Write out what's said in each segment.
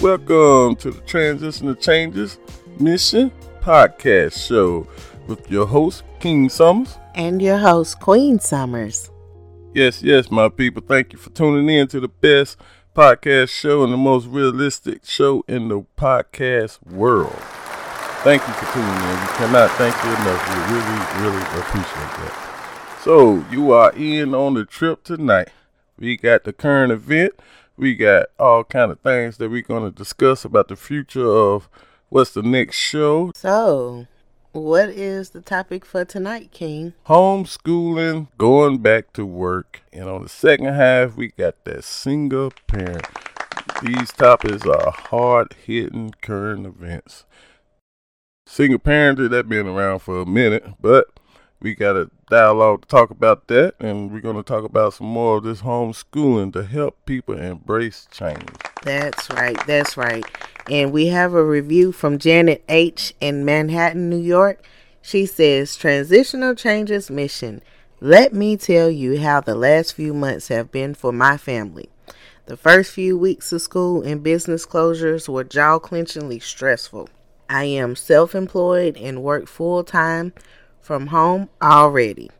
Welcome to the Transition to Changes Mission Podcast Show with your host, King Summers. And your host, Queen Summers. Yes, yes, my people. Thank you for tuning in to the best podcast show and the most realistic show in the podcast world. Thank you for tuning in. We cannot thank you enough. We really, really appreciate that. So, you are in on the trip tonight. We got the current event. We got all kind of things that we're going to discuss about the future of what's the next show. So, what is the topic for tonight, King? Homeschooling, going back to work. And on the second half, we got that single parent. These topics are hard hitting current events. Single parenting, that been around for a minute, but we got a dialogue to talk about that, and we're going to talk about some more of this homeschooling to help people embrace change. That's right. That's right. And we have a review from Janet H. in Manhattan, New York. She says, Transitional Changes Mission. Let me tell you how the last few months have been for my family. The first few weeks of school and business closures were jaw clenchingly stressful. I am self employed and work full time from home already.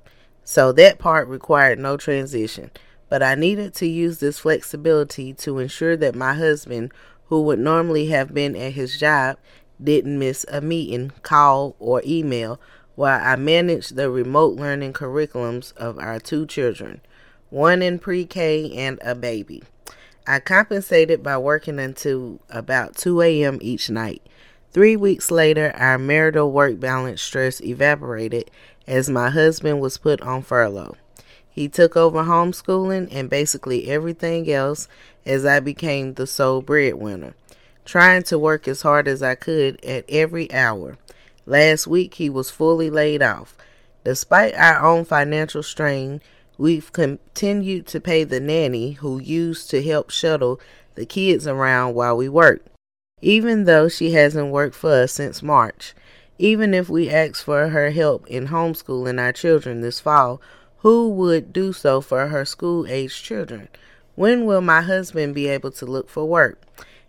So that part required no transition. But I needed to use this flexibility to ensure that my husband, who would normally have been at his job, didn't miss a meeting, call, or email while I managed the remote learning curriculums of our two children, one in pre K and a baby. I compensated by working until about 2 a.m. each night. Three weeks later, our marital work balance stress evaporated as my husband was put on furlough. He took over homeschooling and basically everything else as I became the sole breadwinner, trying to work as hard as I could at every hour. Last week, he was fully laid off. Despite our own financial strain, we've continued to pay the nanny who used to help shuttle the kids around while we worked even though she hasn't worked for us since March. Even if we asked for her help in homeschooling our children this fall, who would do so for her school age children? When will my husband be able to look for work?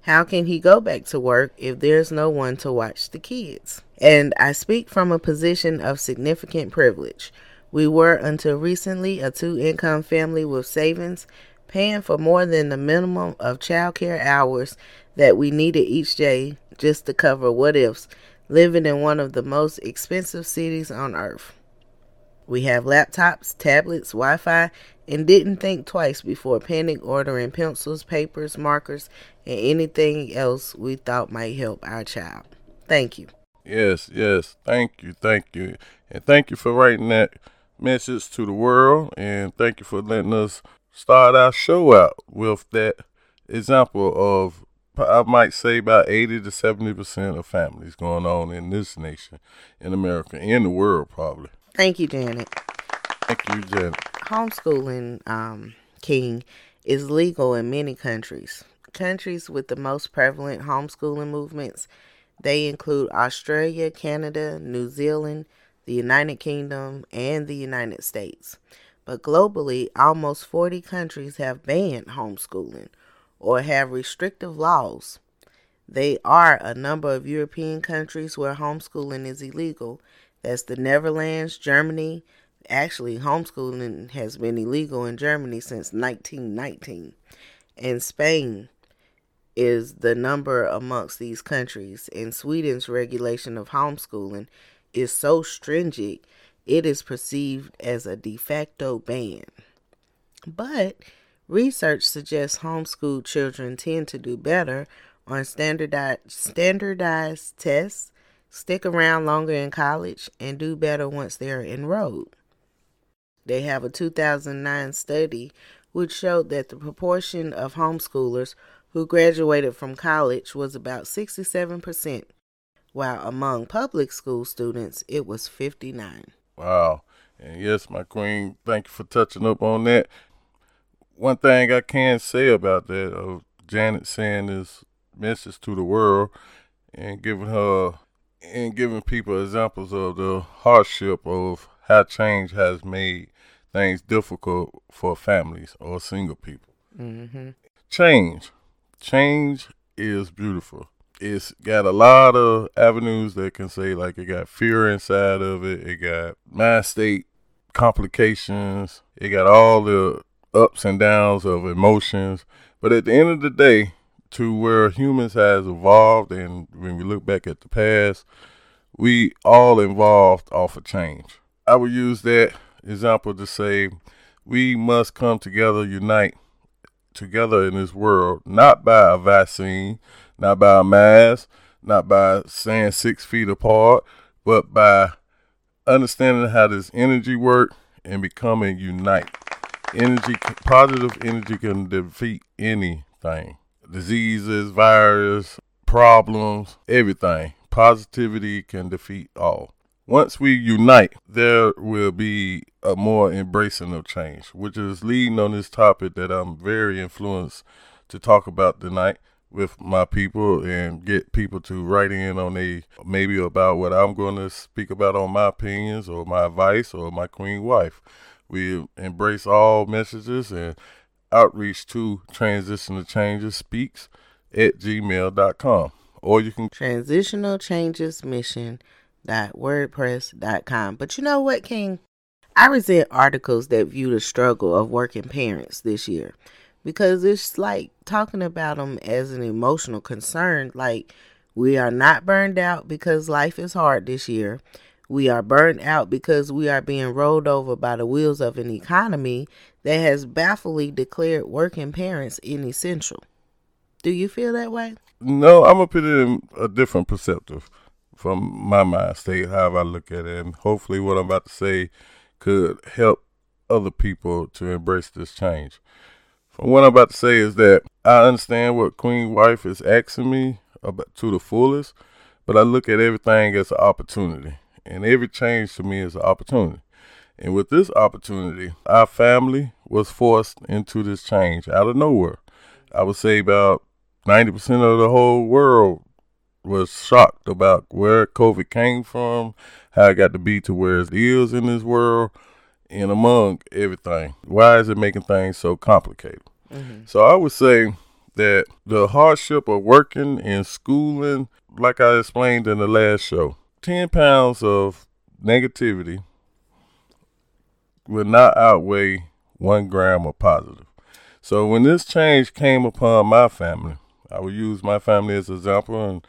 How can he go back to work if there's no one to watch the kids? And I speak from a position of significant privilege. We were until recently a two income family with savings, paying for more than the minimum of child care hours that we needed each day just to cover what ifs, living in one of the most expensive cities on earth. We have laptops, tablets, Wi Fi, and didn't think twice before panic ordering pencils, papers, markers, and anything else we thought might help our child. Thank you. Yes, yes. Thank you, thank you. And thank you for writing that message to the world. And thank you for letting us start our show out with that example of I might say about 80 to 70% of families going on in this nation, in America, in the world, probably. Thank you, Janet. Thank you, Janet. Homeschooling, um, King, is legal in many countries. Countries with the most prevalent homeschooling movements, they include Australia, Canada, New Zealand, the United Kingdom, and the United States. But globally, almost 40 countries have banned homeschooling or have restrictive laws. There are a number of European countries where homeschooling is illegal. That's the Netherlands, Germany. Actually, homeschooling has been illegal in Germany since 1919. And Spain is the number amongst these countries. And Sweden's regulation of homeschooling is so stringent, it is perceived as a de facto ban. But Research suggests homeschooled children tend to do better on standardized, standardized tests, stick around longer in college, and do better once they're enrolled. They have a 2009 study which showed that the proportion of homeschoolers who graduated from college was about 67%, while among public school students it was 59. Wow. And yes, my queen, thank you for touching up on that. One thing I can say about that of Janet saying this message to the world and giving her and giving people examples of the hardship of how change has made things difficult for families or single people. Mm-hmm. Change. Change is beautiful. It's got a lot of avenues that can say, like, it got fear inside of it, it got mind state complications, it got all the ups and downs of emotions. But at the end of the day, to where humans has evolved and when we look back at the past, we all involved off of change. I would use that example to say we must come together, unite together in this world, not by a vaccine, not by a mask, not by staying six feet apart, but by understanding how this energy work and becoming unite. Energy, positive energy can defeat anything diseases, virus, problems, everything. Positivity can defeat all. Once we unite, there will be a more embracing of change, which is leading on this topic that I'm very influenced to talk about tonight with my people and get people to write in on a maybe about what I'm going to speak about on my opinions or my advice or my queen wife. We embrace all messages and outreach to transitional changes speaks at gmail.com or you can transitional changes mission wordpress.com but you know what king? I resent articles that view the struggle of working parents this year because it's like talking about them as an emotional concern like we are not burned out because life is hard this year we are burned out because we are being rolled over by the wheels of an economy that has bafflingly declared working parents inessential. Do you feel that way? No, I'm gonna put it in a different perspective from my mind state, how I look at it, and hopefully, what I'm about to say could help other people to embrace this change. From what I'm about to say is that I understand what Queen Wife is asking me about to the fullest, but I look at everything as an opportunity, and every change to me is an opportunity. And with this opportunity, our family was forced into this change out of nowhere. I would say about 90% of the whole world was shocked about where COVID came from, how it got to be to where it is in this world, and among everything. Why is it making things so complicated? Mm-hmm. So I would say that the hardship of working and schooling, like I explained in the last show, 10 pounds of negativity will not outweigh one gram of positive. So when this change came upon my family, I will use my family as an example and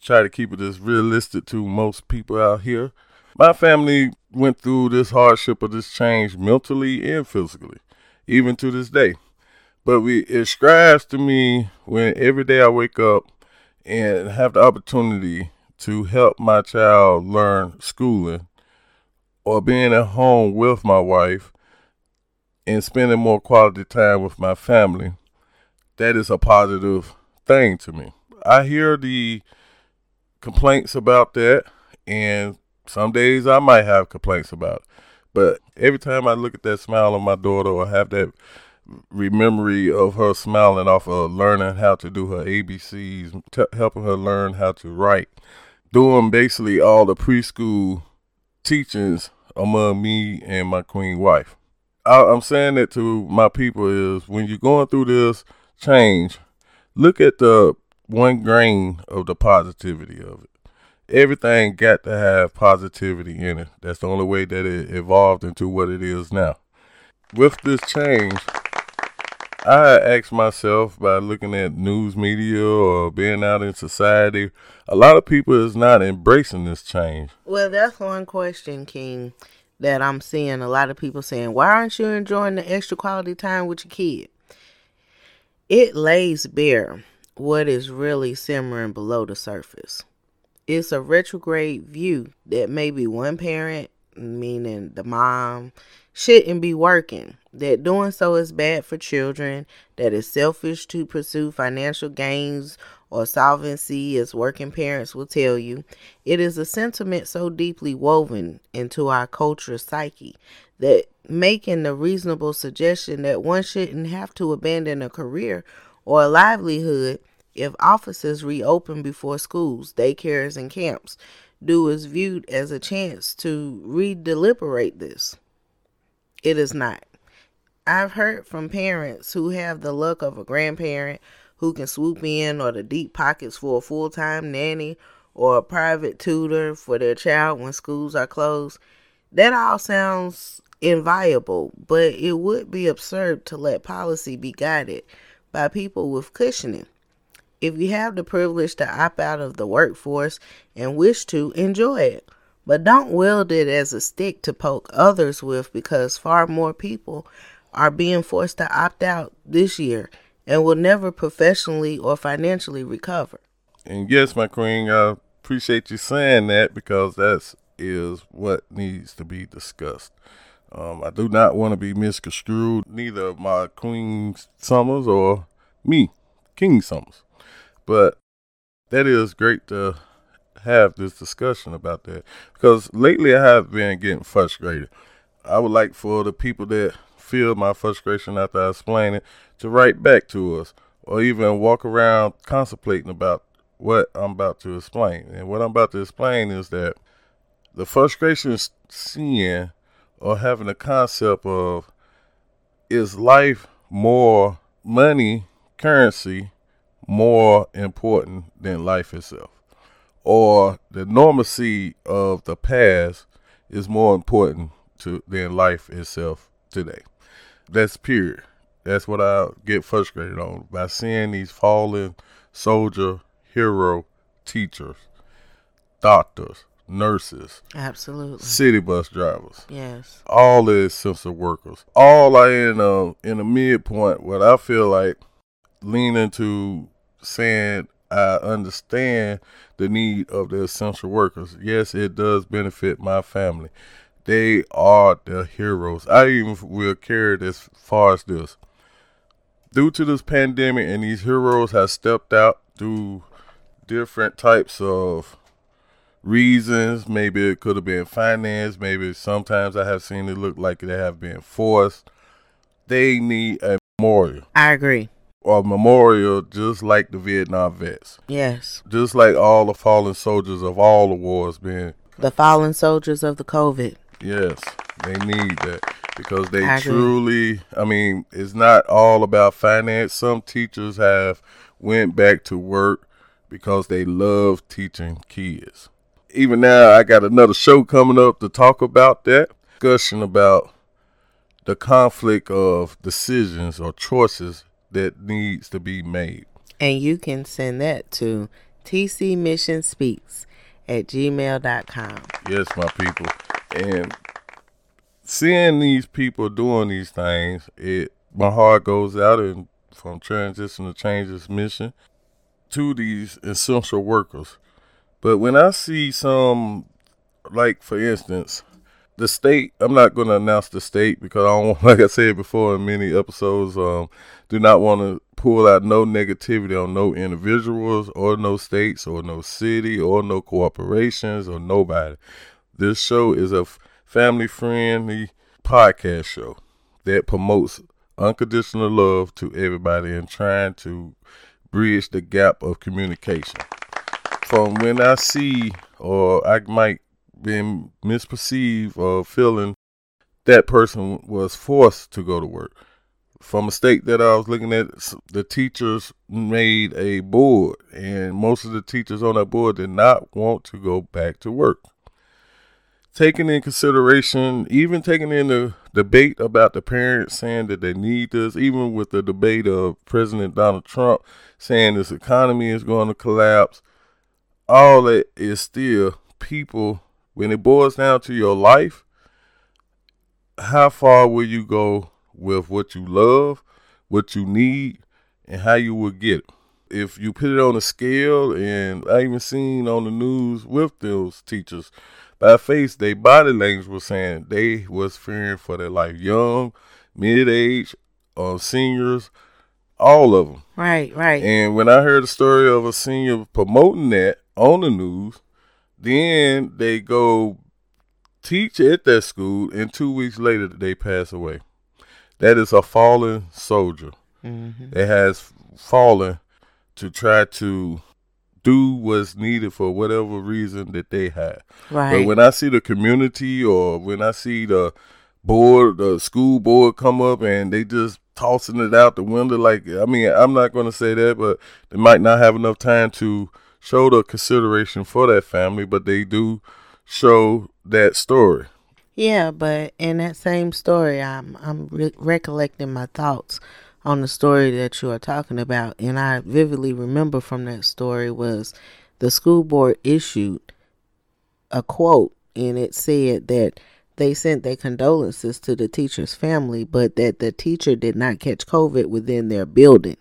try to keep it as realistic to most people out here. My family went through this hardship of this change mentally and physically, even to this day. But we it to me when every day I wake up and have the opportunity to help my child learn schooling or being at home with my wife and spending more quality time with my family, that is a positive thing to me. I hear the complaints about that, and some days I might have complaints about it. But every time I look at that smile on my daughter or have that memory of her smiling off of learning how to do her ABCs, t- helping her learn how to write, doing basically all the preschool teachings among me and my queen wife. I, I'm saying that to my people is when you're going through this change, look at the one grain of the positivity of it. Everything got to have positivity in it. That's the only way that it evolved into what it is now. With this change, I ask myself by looking at news media or being out in society, a lot of people is not embracing this change. Well, that's one question, King, that I'm seeing a lot of people saying, why aren't you enjoying the extra quality time with your kid? It lays bare what is really simmering below the surface. It's a retrograde view that maybe one parent meaning the mom, shouldn't be working, that doing so is bad for children, that it's selfish to pursue financial gains or solvency, as working parents will tell you. It is a sentiment so deeply woven into our culture's psyche that making the reasonable suggestion that one shouldn't have to abandon a career or a livelihood if offices reopen before schools, daycares, and camps do is viewed as a chance to redeliberate this. It is not. I've heard from parents who have the luck of a grandparent who can swoop in or the deep pockets for a full time nanny or a private tutor for their child when schools are closed. That all sounds inviolable, but it would be absurd to let policy be guided by people with cushioning. If you have the privilege to opt out of the workforce and wish to, enjoy it. But don't wield it as a stick to poke others with because far more people are being forced to opt out this year and will never professionally or financially recover. And yes, my queen, I appreciate you saying that because that is what needs to be discussed. Um, I do not want to be misconstrued, neither my Queen Summers or me, King Summers. But that is great to have this discussion about that because lately I have been getting frustrated. I would like for the people that feel my frustration after I explain it to write back to us or even walk around contemplating about what I'm about to explain. And what I'm about to explain is that the frustration is seeing or having a concept of is life more money, currency, more important than life itself? Or the normalcy of the past is more important to than life itself today. That's period. That's what I get frustrated on by seeing these fallen soldier, hero, teachers, doctors, nurses, absolutely, city bus drivers, yes, all the essential workers, all are in a in a midpoint What I feel like leaning to saying I understand the need of the essential workers. Yes, it does benefit my family. They are the heroes. I even will carry it as far as this. Due to this pandemic, and these heroes have stepped out through different types of reasons. Maybe it could have been finance. Maybe sometimes I have seen it look like they have been forced. They need a memorial. I agree. Or a memorial just like the Vietnam vets. Yes. Just like all the fallen soldiers of all the wars being. The fallen soldiers of the COVID. Yes, they need that because they I truly. I mean, it's not all about finance. Some teachers have went back to work because they love teaching kids even now, I got another show coming up to talk about that discussion about the conflict of decisions or choices that needs to be made. And you can send that to tcmissionspeaks at gmail.com. Yes, my people. And seeing these people doing these things, it my heart goes out and from transition to change this mission to these essential workers but when I see some, like for instance, the state, I'm not going to announce the state because I don't, like I said before in many episodes, um, do not want to pull out no negativity on no individuals or no states or no city or no corporations or nobody. This show is a family friendly podcast show that promotes unconditional love to everybody and trying to bridge the gap of communication from when I see or I might be misperceived or feeling that person was forced to go to work. From a state that I was looking at, the teachers made a board, and most of the teachers on that board did not want to go back to work. Taking in consideration, even taking in the debate about the parents saying that they need this, even with the debate of President Donald Trump saying this economy is going to collapse, all that is still people when it boils down to your life how far will you go with what you love what you need and how you will get it if you put it on a scale and i even seen on the news with those teachers by face, their body language was saying they was fearing for their life. Young, mid age, uh, seniors, all of them. Right, right. And when I heard the story of a senior promoting that on the news, then they go teach at that school, and two weeks later they pass away. That is a fallen soldier Mm-hmm. that has fallen to try to do what's needed for whatever reason that they have. Right. But when I see the community or when I see the board, the school board come up and they just tossing it out the window, like I mean, I'm not going to say that, but they might not have enough time to show the consideration for that family, but they do show that story. Yeah, but in that same story, I'm I'm re- recollecting my thoughts on the story that you are talking about, and I vividly remember from that story was the school board issued a quote, and it said that they sent their condolences to the teacher's family, but that the teacher did not catch COVID within their building.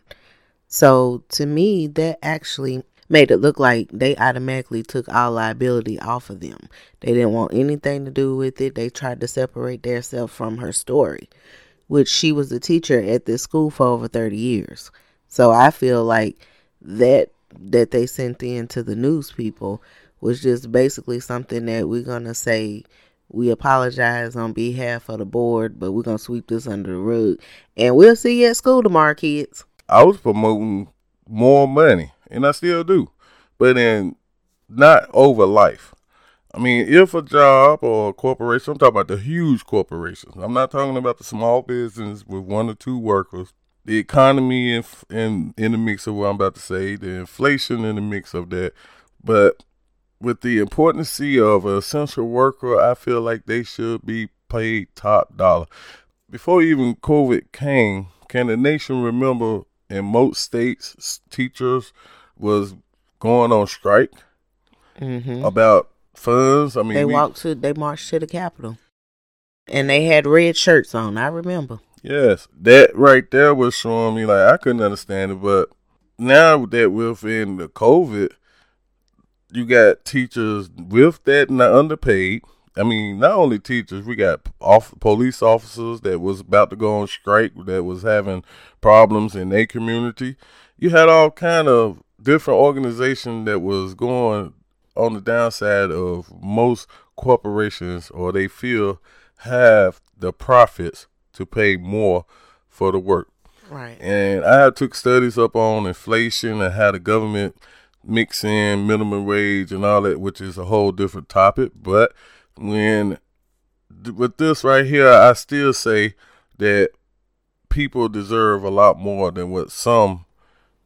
So to me, that actually made it look like they automatically took all liability off of them. They didn't want anything to do with it. They tried to separate themselves from her story, which she was a teacher at this school for over 30 years. So I feel like that that they sent in to the news people was just basically something that we're going to say we apologize on behalf of the board, but we're going to sweep this under the rug. And we'll see you at school tomorrow, kids. I was promoting more money, and I still do, but in not over life. I mean, if a job or a corporation, I'm talking about the huge corporations. I'm not talking about the small business with one or two workers. The economy in in, in the mix of what I'm about to say, the inflation in the mix of that, but with the importance of an essential worker, I feel like they should be paid top dollar. Before even COVID came, can the nation remember in most states teachers was going on strike Mm-hmm. about funds? I mean, They we- walked to, they marched to the Capitol, and they had red shirts on. I remember. Yes, that right there was showing me like I couldn't understand it, but now that within the COVID, you got teachers with that not underpaid. I mean, not only teachers, we got off police officers that was about to go on strike that was having problems in their community. You had all kind of different organization that was going on the downside of most corporations or they feel have the profits to pay more for the work. Right. And I have took studies up on inflation and how the government mix in minimum wage and all that, which is a whole different topic. But when with this right here, I still say that people deserve a lot more than what some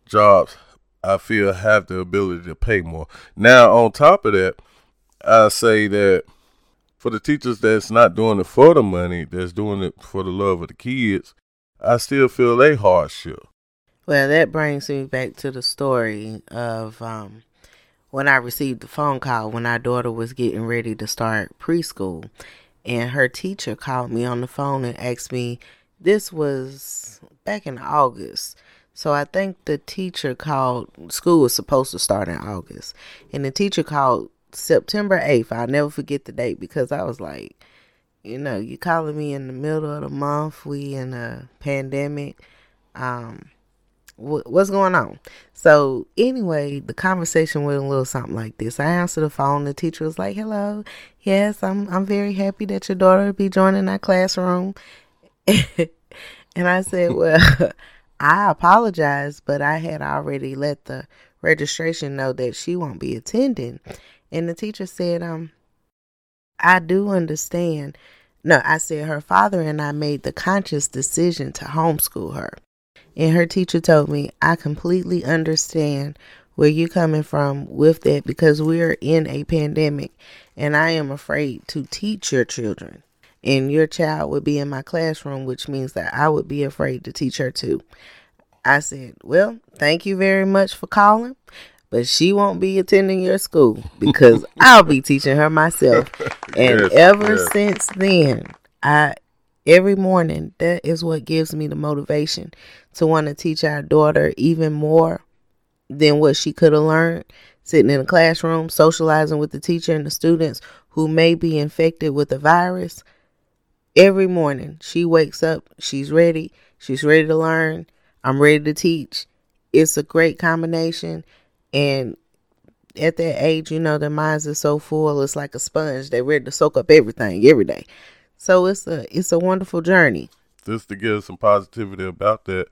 jobs I feel have the ability to pay more. Now, on top of that, I say that for the teachers that's not doing it for the money, that's doing it for the love of the kids, I still feel they hardship. Well, that brings me back to the story of um, when I received the phone call when our daughter was getting ready to start preschool. And her teacher called me on the phone and asked me, this was back in August. So I think the teacher called, school was supposed to start in August. And the teacher called September 8th. I'll never forget the date because I was like, you know, you calling me in the middle of the month. We in a pandemic. Um, wh- what's going on? So anyway, the conversation went a little something like this. I answered the phone. The teacher was like, "Hello, yes, I'm I'm very happy that your daughter will be joining our classroom." and I said, "Well, I apologize, but I had already let the registration know that she won't be attending." And the teacher said, "Um, I do understand." No, I said her father and I made the conscious decision to homeschool her. And her teacher told me, I completely understand where you're coming from with that because we're in a pandemic and I am afraid to teach your children. And your child would be in my classroom, which means that I would be afraid to teach her too. I said, Well, thank you very much for calling, but she won't be attending your school because I'll be teaching her myself. And Yes, ever yes. since then, I every morning that is what gives me the motivation to want to teach our daughter even more than what she could have learned sitting in a classroom socializing with the teacher and the students who who may be infected with the virus, every morning she wakes up, she's ready, she's ready to learn, I'm ready to teach. It's a great combination and at that age, you know, their minds are so full, it's like a sponge. They're ready to soak up everything every day. So it's a it's a wonderful journey. Just to give some positivity about that,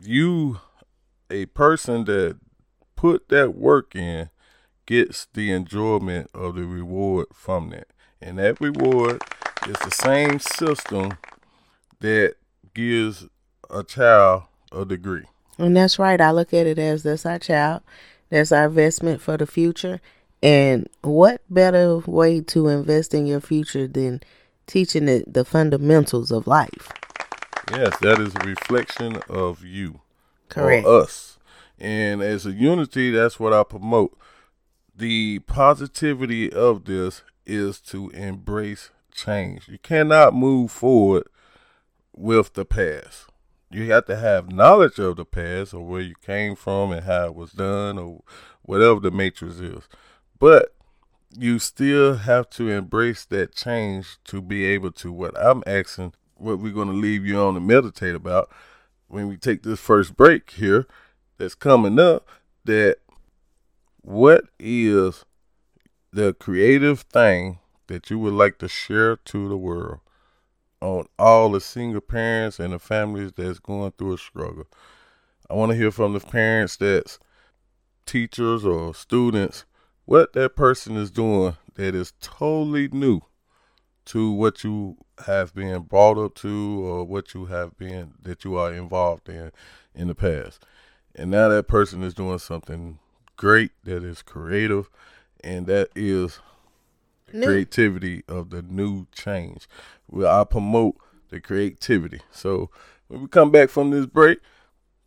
you a person that put that work in gets the enjoyment of the reward from that. And that reward is the same system that gives a child a degree. And that's right. I look at it as that's our child, that's our investment for the future. And what better way to invest in your future than teaching it the fundamentals of life? Yes, that is a reflection of you. Correct. Or us. And as a unity, that's what I promote. The positivity of this is to embrace change. You cannot move forward with the past. You have to have knowledge of the past or where you came from and how it was done or whatever the matrix is. But you still have to embrace that change to be able to what I'm asking, what we're going to leave you on to meditate about when we take this first break here that's coming up that what is the creative thing that you would like to share to the world on all the single parents and the families that's going through a struggle. I want to hear from the parents that's teachers or students what that person is doing that is totally new to what you have been brought up to or what you have been that you are involved in in the past. And now that person is doing something great that is creative and that is New. creativity of the new change. Well, I promote the creativity. So when we come back from this break,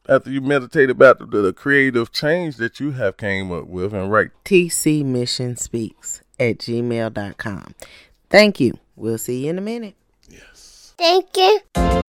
after you meditate about the, the creative change that you have came up with and write TC Mission Speaks at gmail.com. Thank you. We'll see you in a minute. Yes. Thank you.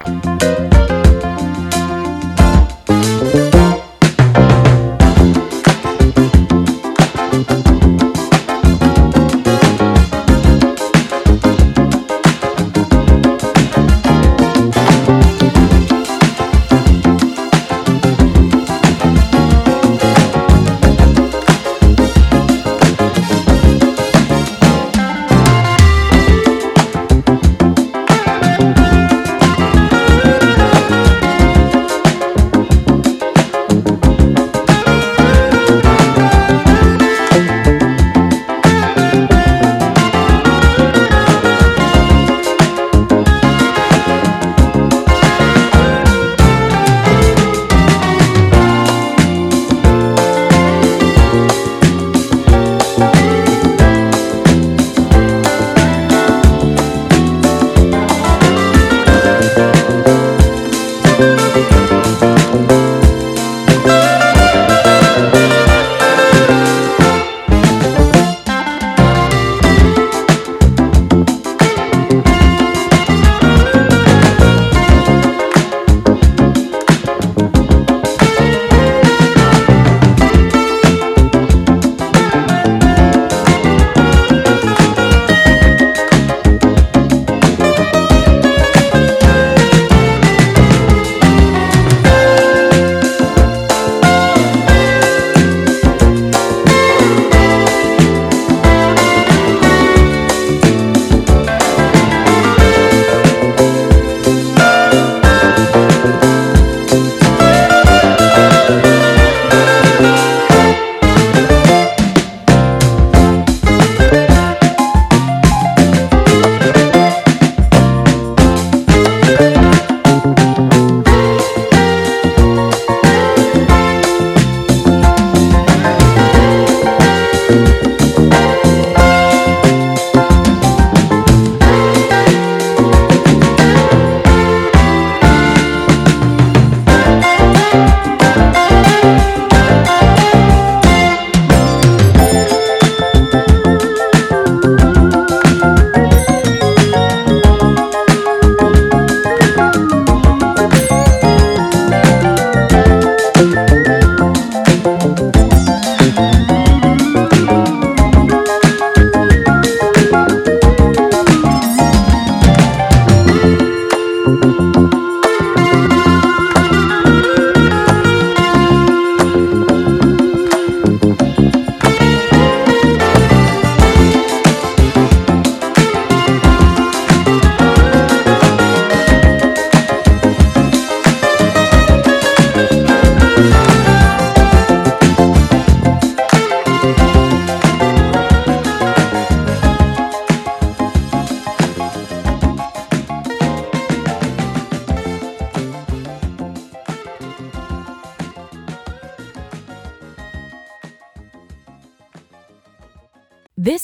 This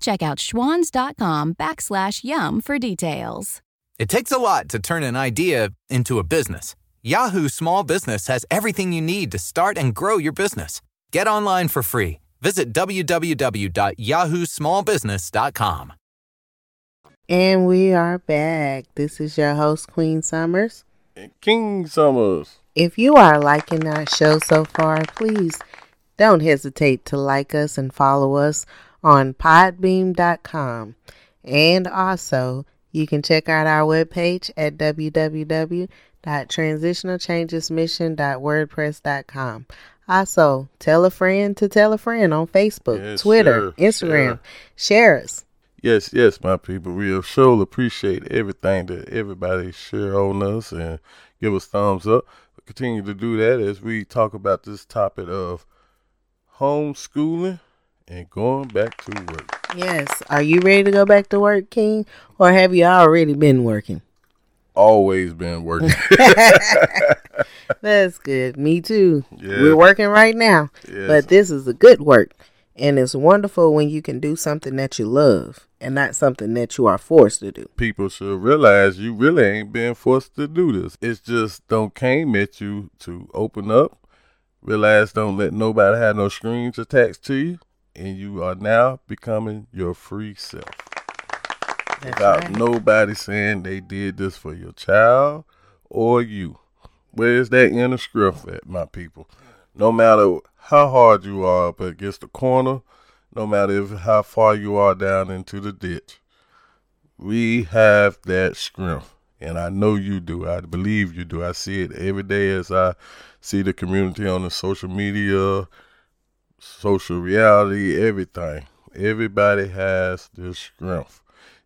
Check out schwans.com backslash YUM for details. It takes a lot to turn an idea into a business. Yahoo Small Business has everything you need to start and grow your business. Get online for free. Visit www.yahoosmallbusiness.com. And we are back. This is your host, Queen Summers. And King Summers. If you are liking our show so far, please don't hesitate to like us and follow us on podbean.com. And also, you can check out our webpage at www.transitionalchangesmission.wordpress.com. Also, tell a friend to tell a friend on Facebook, Yes, Twitter, Instagram. Share us. Yes, yes, my people. We sure appreciate everything that everybody share on us and give us thumbs up. Continue to do that as we talk about this topic of homeschooling and going back to work. Yes. Are you ready to go back to work, King? Or have you already been working? Always been working. That's good. Me too. Yeah. We're working right now. Yes. But this is a good work. And it's wonderful when you can do something that you love and not something that you are forced to do. People should realize you really ain't been forced to do this. It's just don't came at you to open up. Realize don't let nobody have no strings attached to you. And you are now becoming your free self. That's without right. nobody saying they did this for your child or you. Where's that inner strength at, my people? No matter how hard you are up against the corner, no matter if, how far you are down into the ditch, we have that strength. And I know you do. I believe you do. I see it every day as I see the community on the social media, social reality, everything. Everybody has this strength.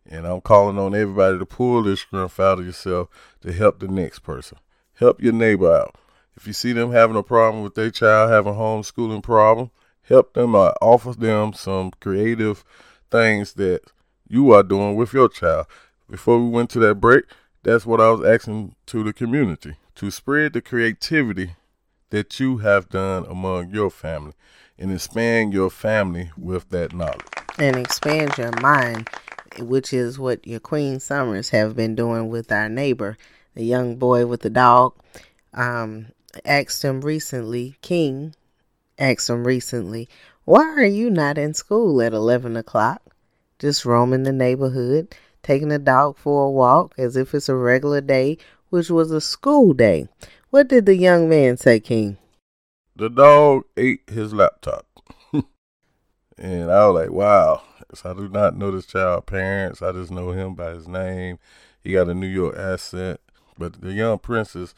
And I'm calling on everybody to pull this strength out of yourself to help the next person. Help your neighbor out. If you see them having a problem with their child having homeschooling problem, help them out. Offer them some creative things that you are doing with your child. Before we went to that break, that's what I was asking to the community to spread the creativity that you have done among your family and expand your family with that knowledge. And expand your mind, which is what your Queen Summers have been doing with our neighbor, the young boy with the dog. Um, asked him recently, King asked him recently, why are you not in school at 11 o'clock? Just roaming the neighborhood, taking the dog for a walk as if it's a regular day, which was a school day. What did the young man say, King? The dog ate his laptop. and I was like, wow. So I do not know this child parents. I just know him by his name. He got a New York accent. But the young princess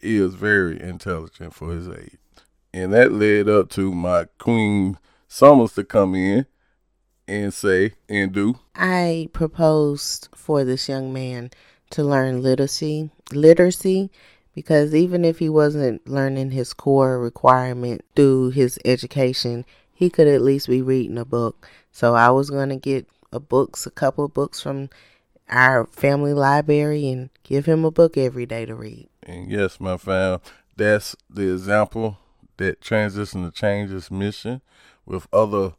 is very intelligent for his age. And that led up to my Queen Summers to come in and say and do. I proposed for this young man to learn literacy, literacy, because even if he wasn't learning his core requirement through his education, he could at least be reading a book. So I was going to get a books, a couple of books from our family library and give him a book every day to read. And yes, my fam, that's the example that Transition to Changes mission with other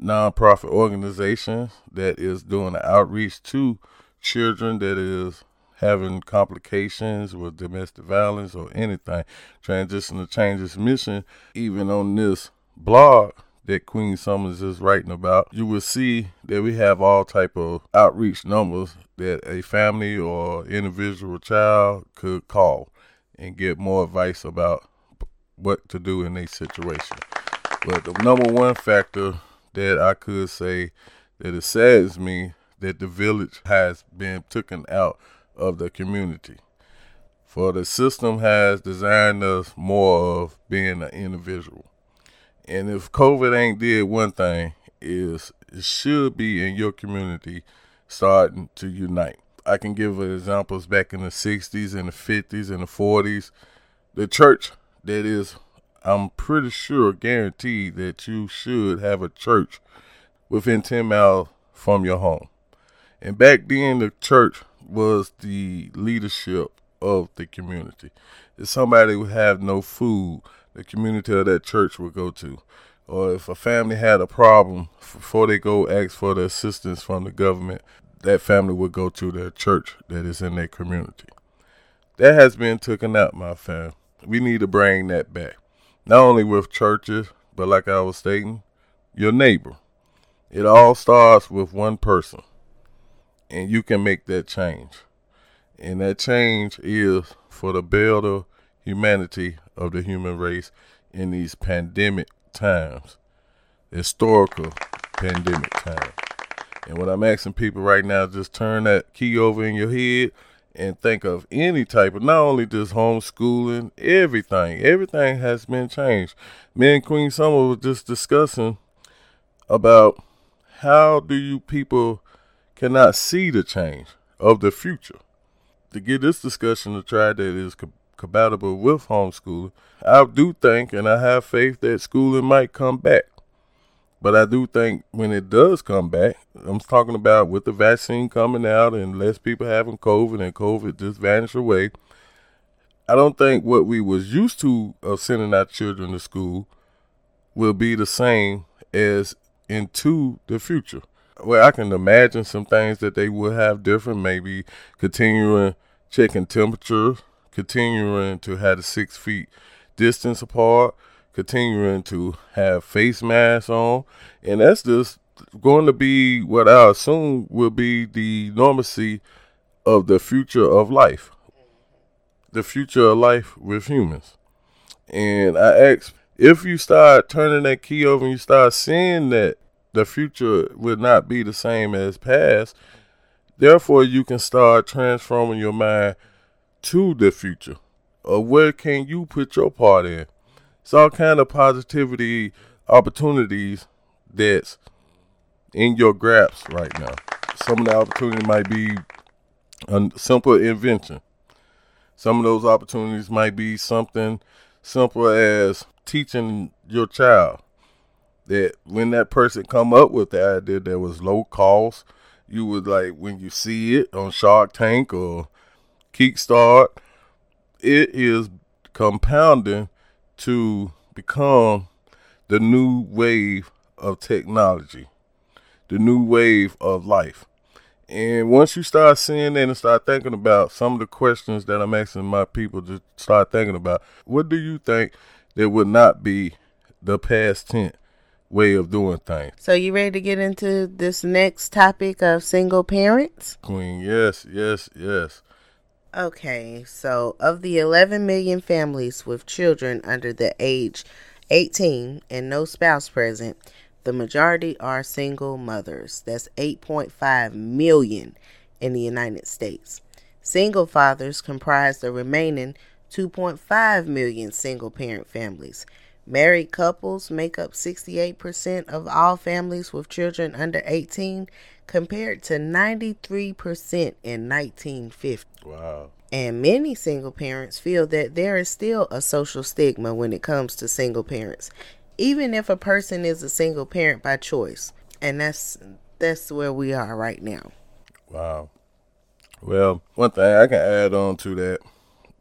nonprofit organizations that is doing outreach to children that is having complications with domestic violence or anything. Transition to Changes mission, even on this blog that Queen Summers is writing about, you will see that we have all type of outreach numbers that a family or individual child could call and get more advice about what to do in a situation. But the number one factor that I could say that it saddens me that the village has been taken out of the community. For the system has designed us more of being an individual. And if COVID ain't did one thing, is it should be in your community starting to unite. I can give examples back in the 60s and the 50s and the 40s. The church that is, I'm pretty sure, guaranteed that you should have a church within 10 miles from your home. And back then, the church was the leadership of the community. If somebody would have no food, the community of that church would go to. Or if a family had a problem, before they go ask for the assistance from the government, that family would go to their church that is in their community. That has been taken out, my fam. We need to bring that back. Not only with churches, but like I was stating, your neighbor. It all starts with one person, and you can make that change. And that change is for the better humanity of the human race in these pandemic times, historical pandemic times. And what I'm asking people right now, just turn that key over in your head and think of any type of not only just homeschooling, everything. Everything has been changed. Me and Queen Summer was just discussing about how do you people cannot see the change of the future. To get this discussion to try that is co- compatible with homeschooling, I do think and I have faith that schooling might come back. But I do think when it does come back, I'm talking about with the vaccine coming out and less people having COVID and COVID just vanish away. I don't think what we was used to of sending our children to school will be the same as into the future. Well, I can imagine some things that they will have different, maybe continuing checking temperature, continuing to have the six feet distance apart, continuing to have face masks on, and that's just going to be what I assume will be the normalcy of the future of life, the future of life with humans. And I ask if you start turning that key over and you start seeing that the future will not be the same as past, therefore you can start transforming your mind to the future. Or where can you put your part in? it's all kind of positivity opportunities that's in your grasp right now. Some of the opportunity might be a simple invention. Some of those opportunities might be something simple as teaching your child that when that person come up with the idea that was low cost, you would like when you see it on Shark Tank or Kickstart, it is compounding to become the new wave of technology, the new wave of life. And once you start seeing that and start thinking about some of the questions that I'm asking my people to start thinking about, what do you think that would not be the past tense way of doing things? So you ready to get into this next topic of single parents? Queen, yes, yes, yes. Okay, so of the 11 million families with children under the age 18 and no spouse present, the majority are single mothers. That's 8.5 million in the United States. Single fathers comprise the remaining 2.5 million single parent families. Married couples make up 68% of all families with children under 18 compared to 93% in 1950. Wow. And many single parents feel that there is still a social stigma when it comes to single parents, even if a person is a single parent by choice. And that's that's where we are right now. Wow. Well, one thing I can add on to that,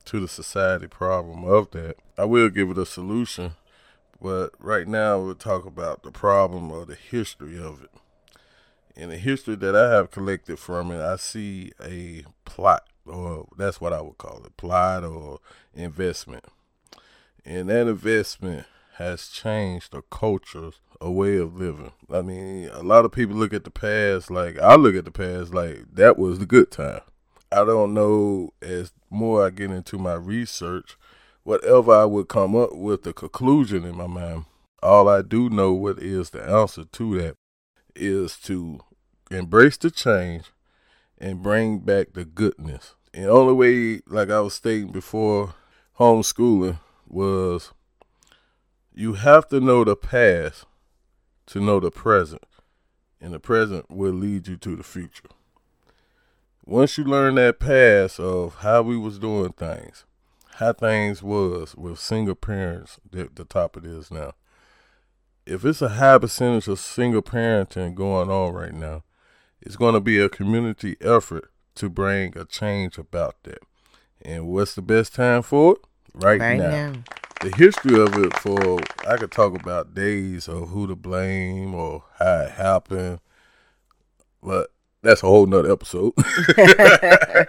to the society problem of that, I will give it a solution. But right now, we'll talk about the problem or the history of it in the history that I have collected from it, I see a plot, or that's what I would call it, plot or investment. And that investment has changed the culture, a way of living. I mean, a lot of people look at the past like I look at the past like that was the good time. I don't know as more I get into my research, whatever I would come up with the conclusion in my mind. All I do know what is the answer to that is to embrace the change and bring back the goodness. And only way, like I was stating before, homeschooling was you have to know the past to know the present, and the present will lead you to the future. once you learn that past of how we was doing things, how things was with single parents, the, the top it is now. If it's a high percentage of single parenting going on right now, it's going to be a community effort to bring a change about that. And what's the best time for it? Right, Right now. now. The history of it for I could talk about days or who to blame or how it happened, but that's a whole nother episode. but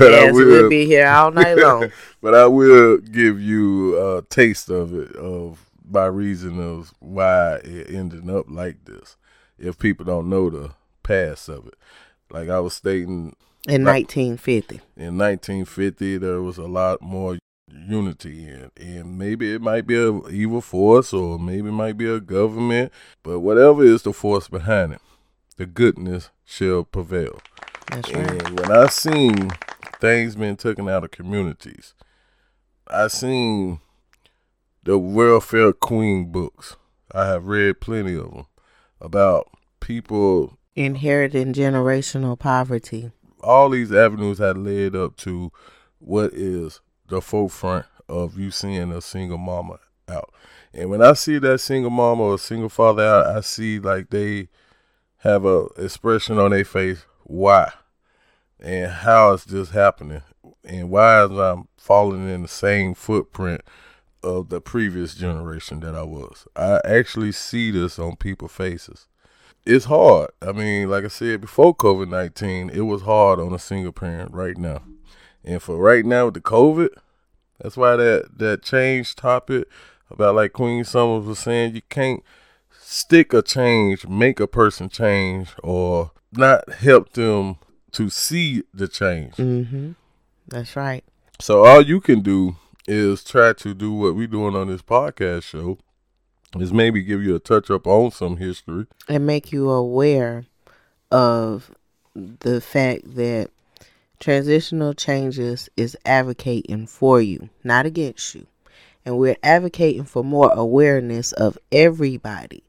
yes, we'll be here all night long. but I will give you a taste of it of by reason of why it ended up like this. If people don't know the past of it, like I was stating In Right. 1950. in 1950, there was a lot more unity in, and maybe it might be a evil force, or maybe it might be a government, but whatever is the force behind it, the goodness shall prevail. That's right. And when I seen things being taken out of communities, I seen the welfare queen books. I have read plenty of them about people. Inheriting generational poverty. All these avenues had led up to what is the forefront of you seeing a single mama out. And when I see that single mama or single father out, I see like they have a expression on their face. Why? and how is this happening and why is I'm falling in the same footprint of the previous generation that I was. I actually see this on people's faces. It's hard. I mean, like I said before COVID nineteen, it was hard on a single parent right now. And for right now with the COVID, that's why that that change topic about like Queen Summers was saying, you can't stick a change, make a person change, or not help them to see the change. Mm-hmm. That's right. So all you can do is try to do what we're doing on this podcast show, is maybe give you a touch up on some history. And make you aware of the fact that transitional changes is advocating for you, not against you. And we're advocating for more awareness of everybody.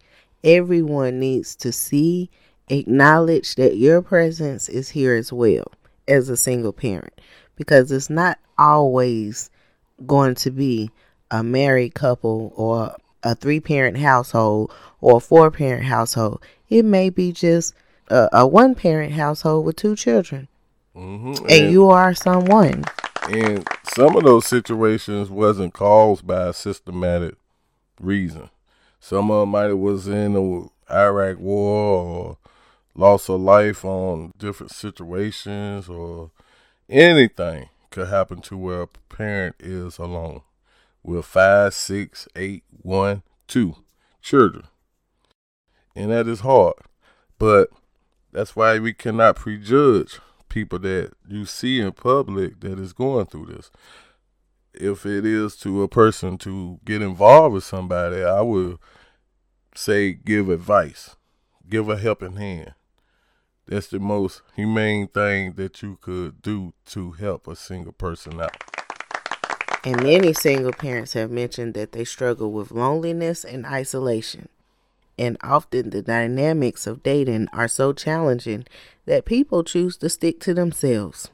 Everyone needs to see, acknowledge that your presence is here as well as a single parent because it's not always going to be a married couple or a three parent household or a four parent household. It may be just a, a one parent household with two children. hmm And you are someone. And some of those situations wasn't caused by a systematic reason. Some of them might have was in the Iraq war or loss of life on different situations or anything could happen to where a parent is alone with five, six, eight, one, two children. And that is hard. But that's why we cannot prejudge people that you see in public that is going through this. If it is to a person to get involved with somebody, I would say give advice, give a helping hand. That's the most humane thing that you could do to help a single person out. And many single parents have mentioned that they struggle with loneliness and isolation. And often the dynamics of dating are so challenging that people choose to stick to themselves.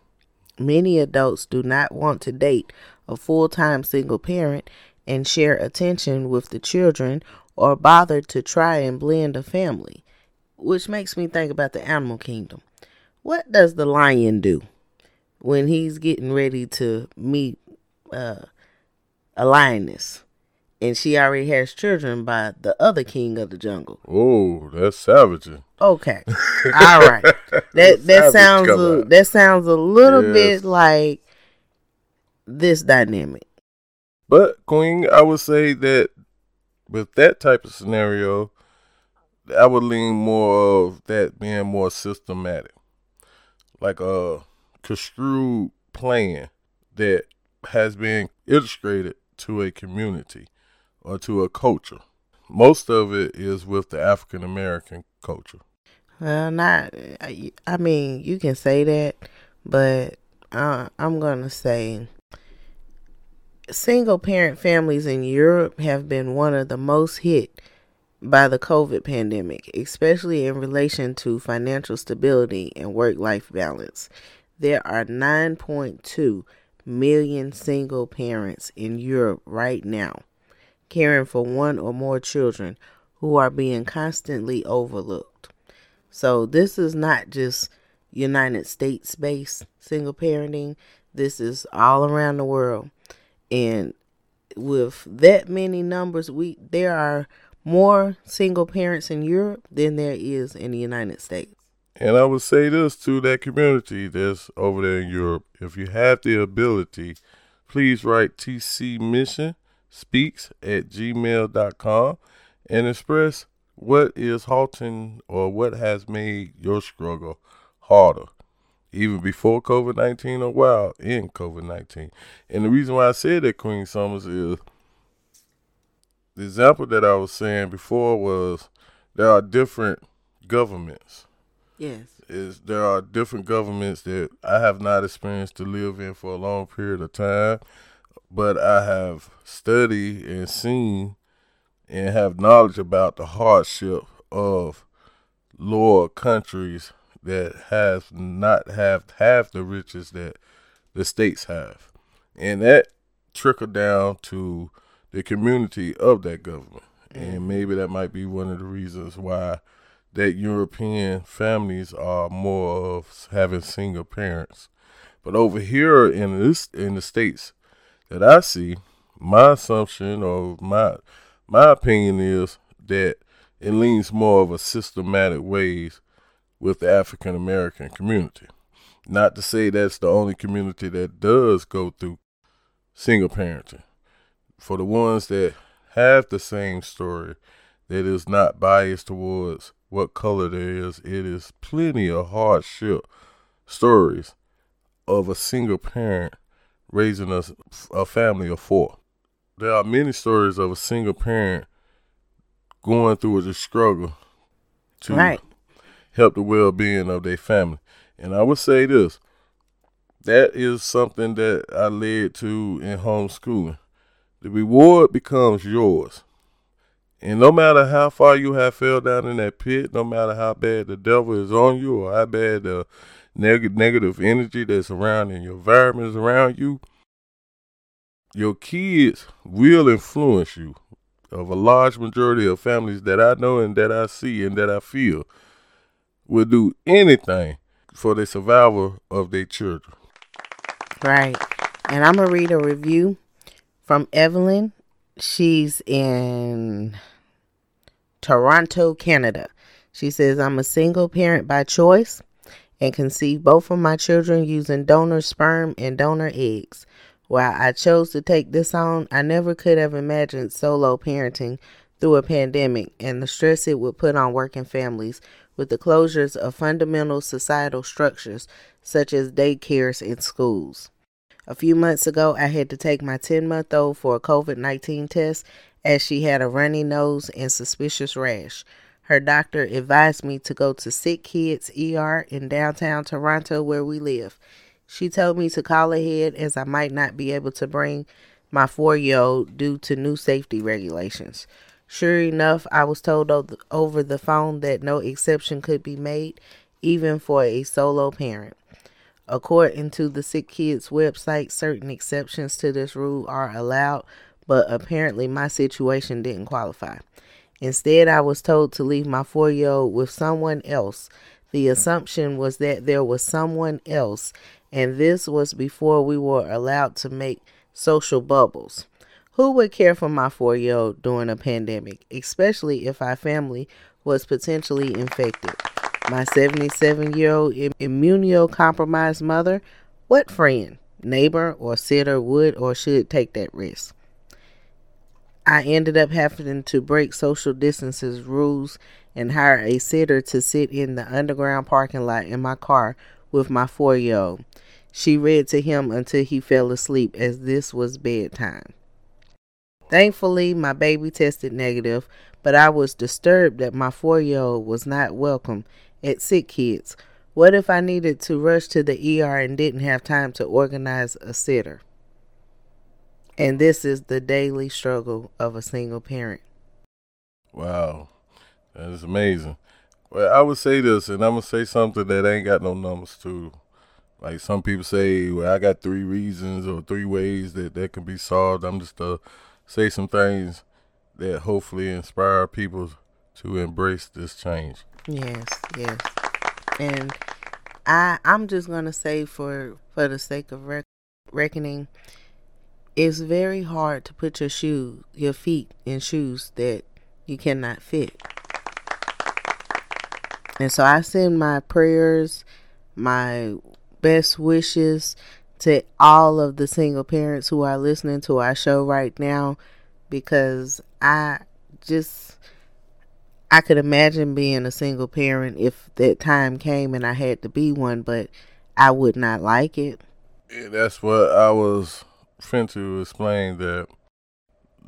Many adults do not want to date a full time single parent and share attention with the children or bother to try and blend a family. Which makes me think about the animal kingdom. What does the lion do when he's getting ready to meet uh, a lioness? And she already has children by the other king of the jungle. Oh, that's savaging. Okay. All right. That that sounds a, that sounds a little Yes. bit like this dynamic. But Queen, I would say that with that type of scenario, I would lean more of that being more systematic, like a construed plan that has been illustrated to a community or to a culture. Most of it is with the African American culture. Well, not. I I mean, you can say that, but uh, I'm gonna say single parent families in Europe have been one of the most hit by the COVID pandemic, especially in relation to financial stability and work life balance. there are 9.2 million single parents in Europe right now caring for one or more children who are being constantly overlooked. So, this is not just United States based single parenting, this is all around the world. And with that many numbers, we there are more single parents in Europe than there is in the United States. And I would say this to that community that's over there in Europe. If you have the ability, please write TC Mission Speaks at gmail.com and express what is halting or what has made your struggle harder, even before COVID 19 or while in COVID 19. And the reason why I said that, Queen Summers, is the example that I was saying before was there are different governments Yes. is there are different governments that I have not experienced to live in for a long period of time, but I have studied and seen and have knowledge about the hardship of lower countries that have not have half the riches that the states have. And that trickle down to the community of that government. And mm-hmm. maybe that might be one of the reasons why that European families are more of having single parents. But over here in this in the states that I see, my assumption or my my opinion is that it leans more of a systematic ways with the African American community. Not to say that's the only community that does go through single parenting. For the ones that have the same story that is not biased towards what color there is, it is plenty of hardship stories of a single parent raising a, a family of four. There are many stories of a single parent going through the struggle to Right. Help the well being of their family. And I would say this that is something that I led to in homeschooling. The reward becomes yours. And no matter how far you have fell down in that pit, no matter how bad the devil is on you or how bad the neg- negative energy that's around in your environment is around you, your kids will influence you. Of a large majority of families that I know and that I see and that I feel will do anything for the survival of their children. Right. And I'm going to read a review from Evelyn. She's in Toronto, Canada. She says, I'm a single parent by choice and conceived both of my children using donor sperm and donor eggs. While I chose to take this on, I never could have imagined solo parenting through a pandemic and the stress it would put on working families with the closures of fundamental societal structures such as daycares and schools. A few months ago, I had to take my 10 month old for a COVID 19 test as she had a runny nose and suspicious rash. Her doctor advised me to go to Sick Kids ER in downtown Toronto, where we live. She told me to call ahead as I might not be able to bring my four year old due to new safety regulations. Sure enough, I was told over the phone that no exception could be made, even for a solo parent. According to the Sick Kids website, certain exceptions to this rule are allowed, but apparently my situation didn't qualify. Instead, I was told to leave my four year old with someone else. The assumption was that there was someone else, and this was before we were allowed to make social bubbles. Who would care for my four year old during a pandemic, especially if our family was potentially infected? My 77 year old immunocompromised mother, what friend, neighbor, or sitter would or should take that risk? I ended up having to break social distances rules and hire a sitter to sit in the underground parking lot in my car with my four year old. She read to him until he fell asleep as this was bedtime. Thankfully, my baby tested negative, but I was disturbed that my four year old was not welcome at Sick Kids. What if I needed to rush to the ER and didn't have time to organize a sitter? And this is the daily struggle of a single parent. Wow, that is amazing. Well, I would say this, and I'm gonna say something that ain't got no numbers to. Like some people say, well, I got three reasons or three ways that that can be solved. I'm just uh say some things that hopefully inspire people to embrace this change. Yes, yes. And I I'm just gonna say for for the sake of rec- reckoning, it's very hard to put your shoes your feet in shoes that you cannot fit. And so I send my prayers, my best wishes to all of the single parents who are listening to our show right now because I just I could imagine being a single parent if that time came and I had to be one, but I would not like it. Yeah, that's what I was trying to explain that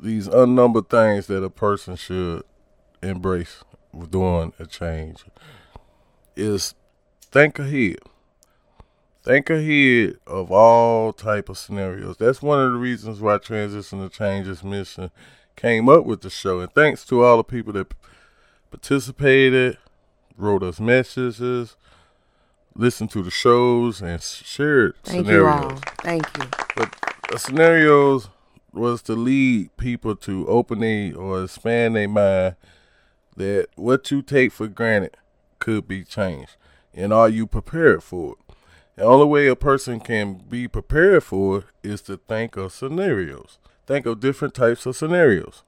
these unnumbered things that a person should embrace doing a change is think ahead. Think ahead of all type of scenarios. That's one of the reasons why Transition to Changes mission came up with the show. And thanks to all the people that participated, wrote us messages, listened to the shows, and shared Thank scenarios. you all. Thank you. But the scenarios was to lead people to open a or expand their mind that what you take for granted could be changed. And are you prepared for it? The only way a person can be prepared for it is to think of scenarios. Think of different types of scenarios.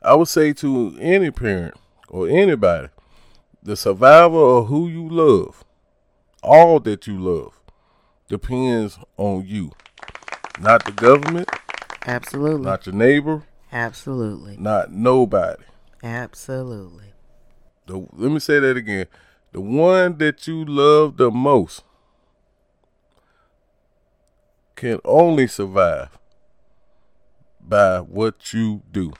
I would say to any parent or anybody, the survival of who you love, all that you love, depends on you. Not the government, Absolutely. not your neighbor, Absolutely. not nobody. Absolutely. The, let me say that again. The one that you love the most can only survive by what you do.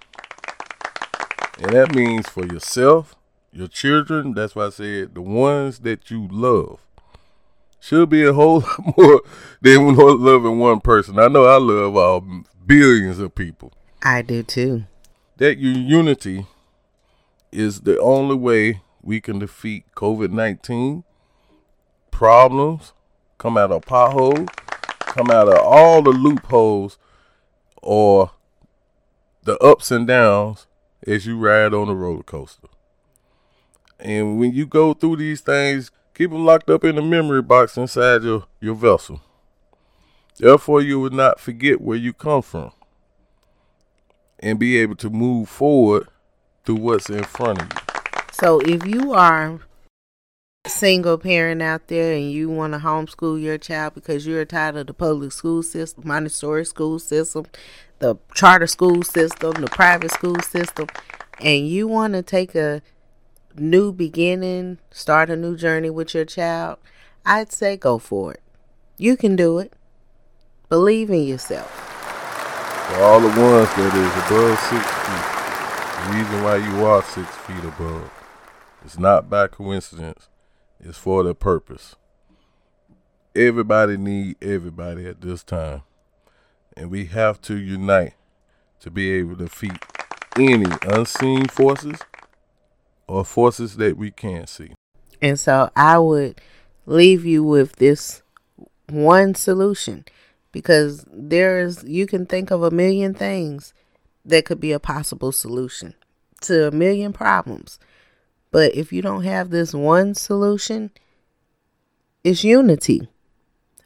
And that means for yourself, your children, that's why I said the ones that you love. Should be a whole lot more than loving one person. I know I love all billions of people. I do too. That unity is the only way we can defeat COVID 19 problems, come out of potholes, come out of all the loopholes or the ups and downs as you ride on a roller coaster. And when you go through these things, keep them locked up in the memory box inside your, your vessel. Therefore, you will not forget where you come from and be able to move forward through what's in front of you. So if you are single parent out there and you want to homeschool your child because you're tired of the public school system, Montessori school system, the charter school system, the private school system, and you want to take a new beginning, start a new journey with your child, I'd say go for it. You can do it. Believe in yourself. For all the ones that is above six feet, the reason why you are six feet above is not by coincidence. It's for the purpose. Everybody need everybody at this time. And we have to unite to be able to defeat any unseen forces or forces that we can't see. And so I would leave you with this one solution because there's you can think of a million things that could be a possible solution to a million problems. But if you don't have this one solution, it's unity.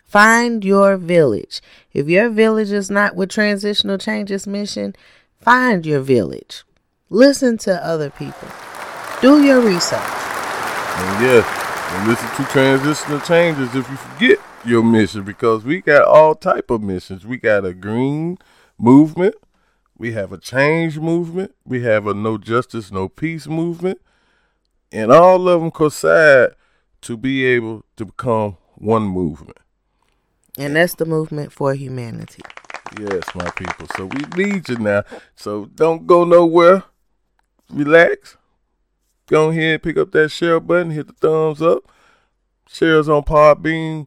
Find your village. If your village is not with Transitional Changes Mission, find your village. Listen to other people. Do your research. And yes, and listen to transitional changes if you forget your mission because we got all type of missions. We got a green movement, we have a change movement, we have a no justice, no peace movement, and all of them coincide to be able to become one movement. And that's the movement for humanity. Yes, my people. So we need you now. So don't go nowhere. Relax. Go ahead, pick up that share button, hit the thumbs up. Shares on Podbean,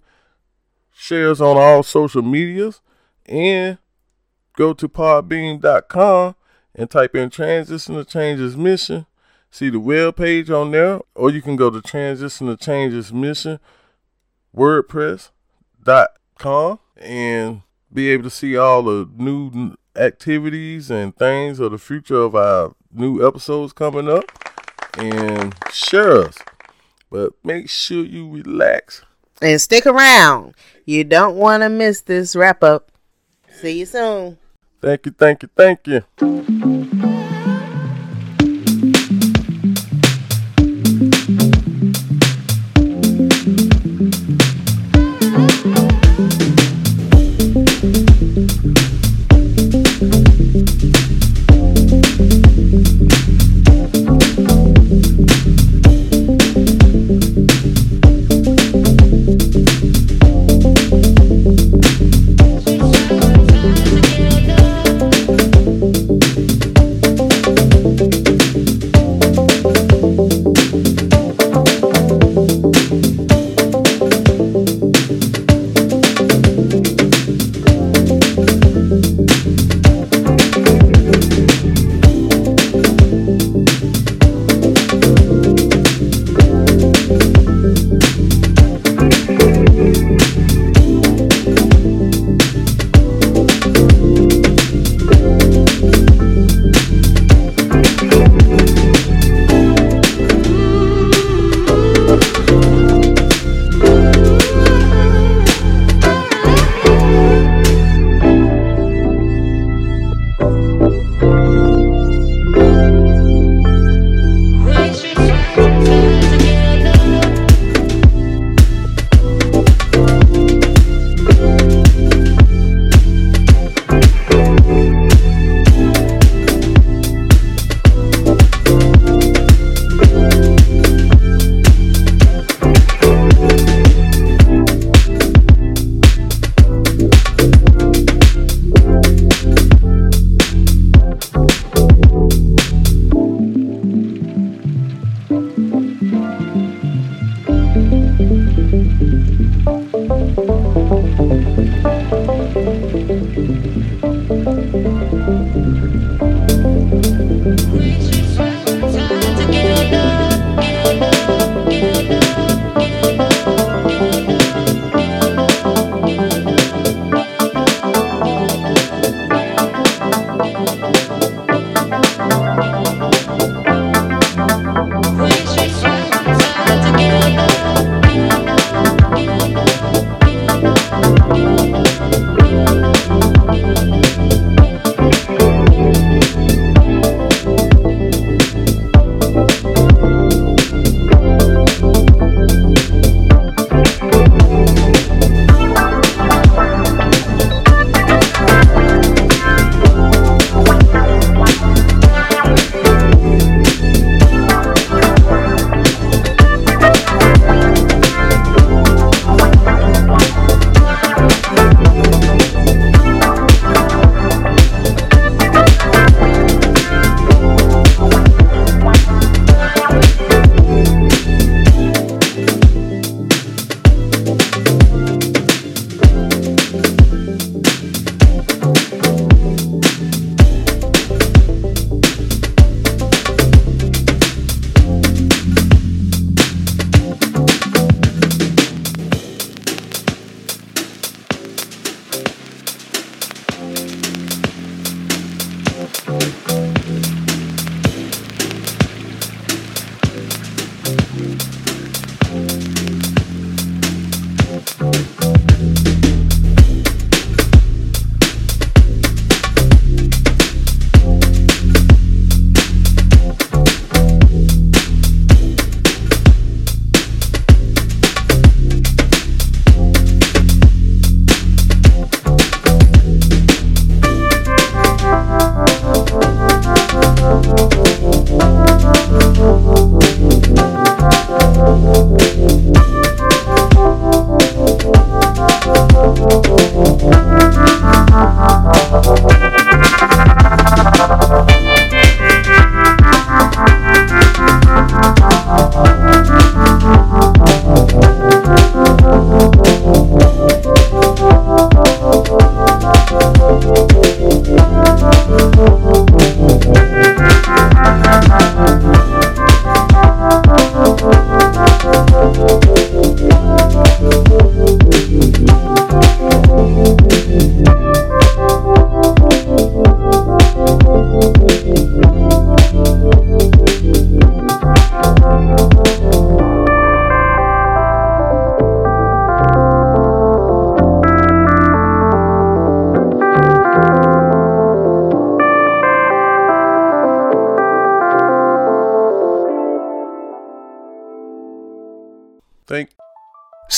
shares on all social medias, and go to podbean.com and type in Transition to Changes Mission. See the web page on there, or you can go to Transition to Changes Mission, WordPress com and be able to see all the new activities and things of the future of our new episodes coming up and share us. But make sure you relax and stick around. You don't want to miss this wrap up. See you soon. Thank you, thank you, thank you.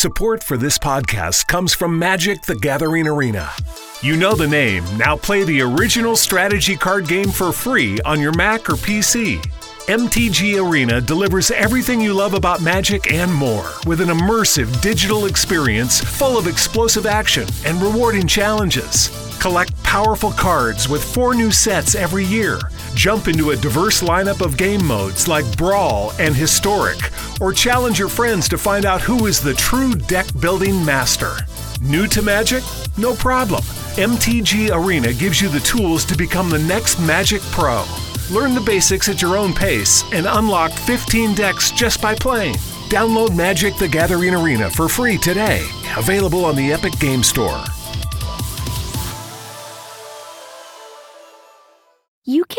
Support for this podcast comes from Magic the Gathering Arena. You know the name. Now play the original strategy card game for free on your Mac or PC. MTG Arena delivers everything you love about Magic and more with an immersive digital experience full of explosive action and rewarding challenges. Collect powerful cards with four new sets every year. Jump into a diverse lineup of game modes like Brawl and Historic, or challenge your friends to find out who is the true deck building master. New to Magic? No problem. MTG Arena gives you the tools to become the next Magic Pro. Learn the basics at your own pace and unlock 15 decks just by playing. Download Magic the Gathering Arena for free today. Available on the Epic Game Store.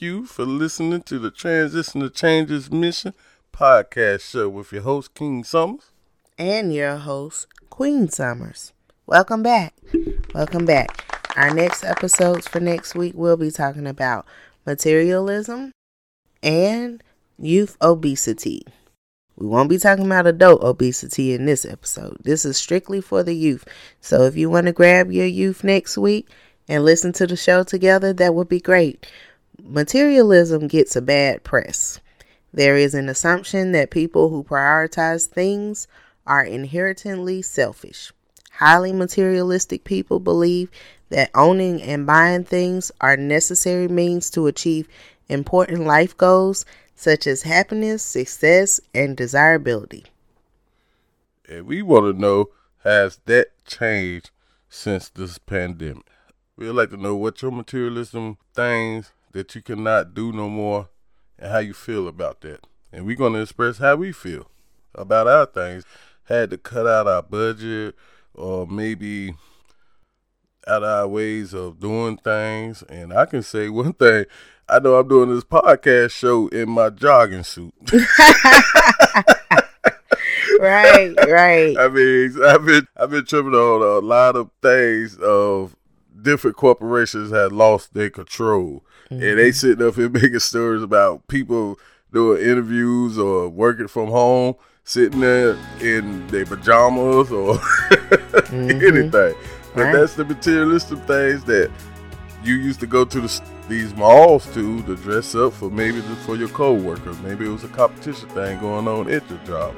you for listening to the Transition to Changes Mission podcast show with your host, King Summers. And your host, Queen Summers. Welcome back. Welcome back. Our next episodes for next week, we'll be talking about materialism and youth obesity. We won't be talking about adult obesity in this episode. This is strictly for the youth. So if you want to grab your youth next week and listen to the show together, that would be great materialism gets a bad press. There is an assumption that people who prioritize things are inherently selfish. Highly materialistic people believe that owning and buying things are necessary means to achieve important life goals such as happiness, success, and desirability. And we want to know has that changed since this pandemic? We'd like to know what your materialism things that you cannot do no more and how you feel about that. And we're going to express how we feel about our things. Had to cut out our budget or maybe out of our ways of doing things. And I can say one thing I know I'm doing this podcast show in my jogging suit. right, right. I mean, I've been I've been tripping on a lot of things of different corporations had lost their control Mm-hmm. And they sitting up here making stories about people doing interviews or working from home, sitting there in their pajamas or mm-hmm. anything. But right. that's the materialistic things that you used to go to the, these malls to to dress up for maybe for your coworkers. Maybe it was a competition thing going on at your job.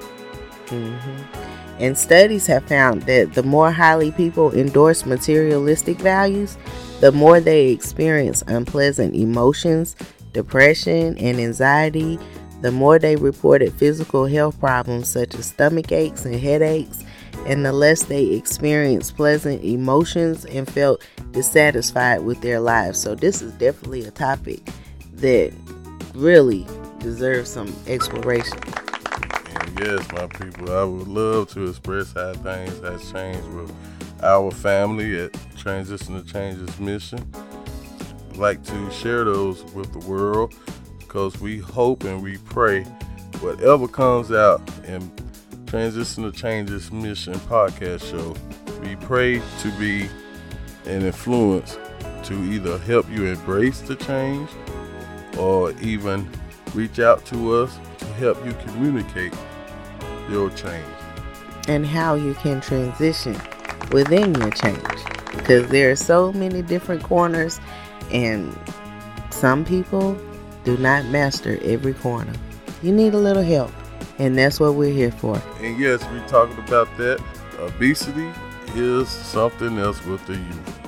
Mm-hmm. And studies have found that the more highly people endorse materialistic values, the more they experience unpleasant emotions, depression, and anxiety, the more they reported physical health problems such as stomach aches and headaches, and the less they experienced pleasant emotions and felt dissatisfied with their lives. So, this is definitely a topic that really deserves some exploration. Yes, my people, I would love to express how things has changed with our family at Transition to Changes Mission. I'd like to share those with the world because we hope and we pray whatever comes out in Transition to Changes Mission podcast show, we pray to be an influence to either help you embrace the change or even reach out to us to help you communicate your change and how you can transition within your change because there are so many different corners and some people do not master every corner. You need a little help and that's what we're here for. And yes, we're talking about that. Obesity is something else with the youth.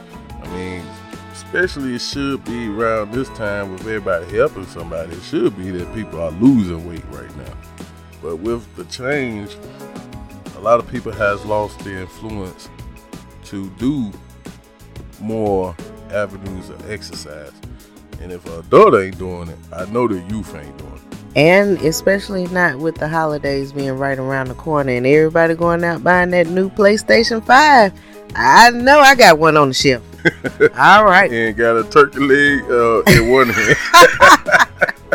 I mean, especially it should be around this time with everybody helping somebody. It should be that people are losing weight right now. But with the change, a lot of people has lost the influence to do more avenues of exercise. And if an adult ain't doing it, I know the youth ain't doing it. And especially not with the holidays being right around the corner and everybody going out buying that new PlayStation 5. I know I got one on the shelf. All right. and got a turkey leg uh, in one hand.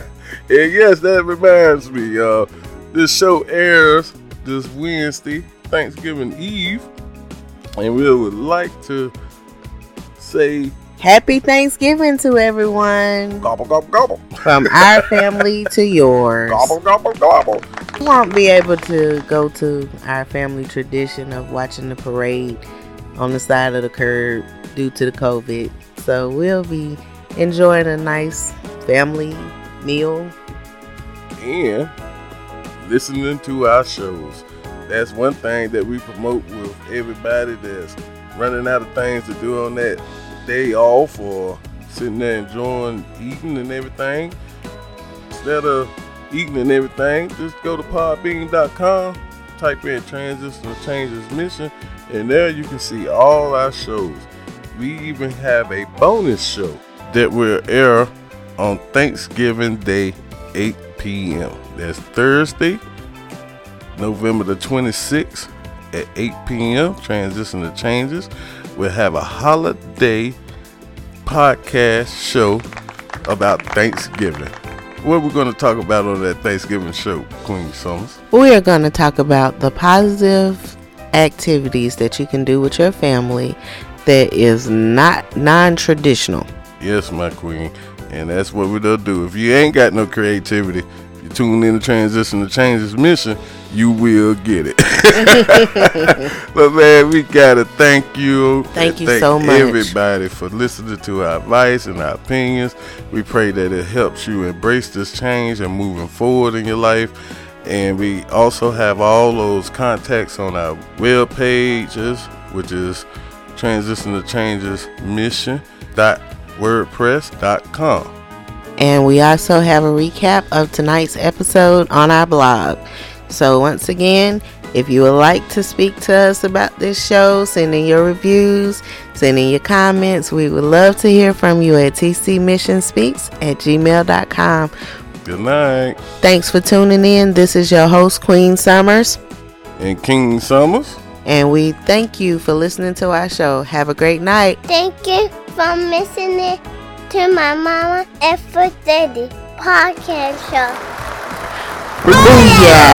and yes, that reminds me. Uh, this show airs this Wednesday, Thanksgiving Eve, and we would like to say Happy Thanksgiving to everyone. gobble gobble gobble, From our family to yours. gobble gobble gobble. We won't be able to go to our family tradition of watching the parade on the side of the curb due to the COVID. So we'll be enjoying a nice family meal. and listening to our shows. That's one thing that we promote with everybody that's running out of things to do on that day off or sitting there enjoying eating and everything. Instead of eating and everything, just go to podbean.com, type in Transition to Changes Mission, and there you can see all our shows. We even have a bonus show that will air on Thanksgiving Day, 8 p.m. That's Thursday, November the 26th at 8 p.m. Transition to Changes. We'll have a holiday podcast show about Thanksgiving. What we're going to talk about on that Thanksgiving show, Queen Summers? We are going to talk about the positive activities that you can do with your family that is not non traditional. Yes, my queen. And that's what we're gonna do. If you ain't got no creativity, you tune in to Transition to Changes Mission, you will get it. but man, we gotta thank you. Thank you so much. Everybody for listening to our advice and our opinions. We pray that it helps you embrace this change and moving forward in your life. And we also have all those contacts on our web pages, which is transition to changes mission dot wordpress.com. And we also have a recap of tonight's episode on our blog. So, once again, if you would like to speak to us about this show, send in your reviews, send in your comments. We would love to hear from you at tcmissionspeaks at gmail.com. Good night. Thanks for tuning in. This is your host, Queen Summers. And King Summers. And we thank you for listening to our show. Have a great night. Thank you for listening to my mama and for daddy podcast show. Booyah!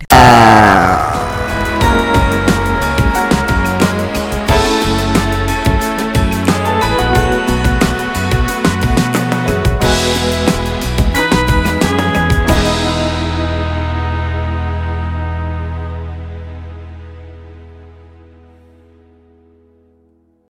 side.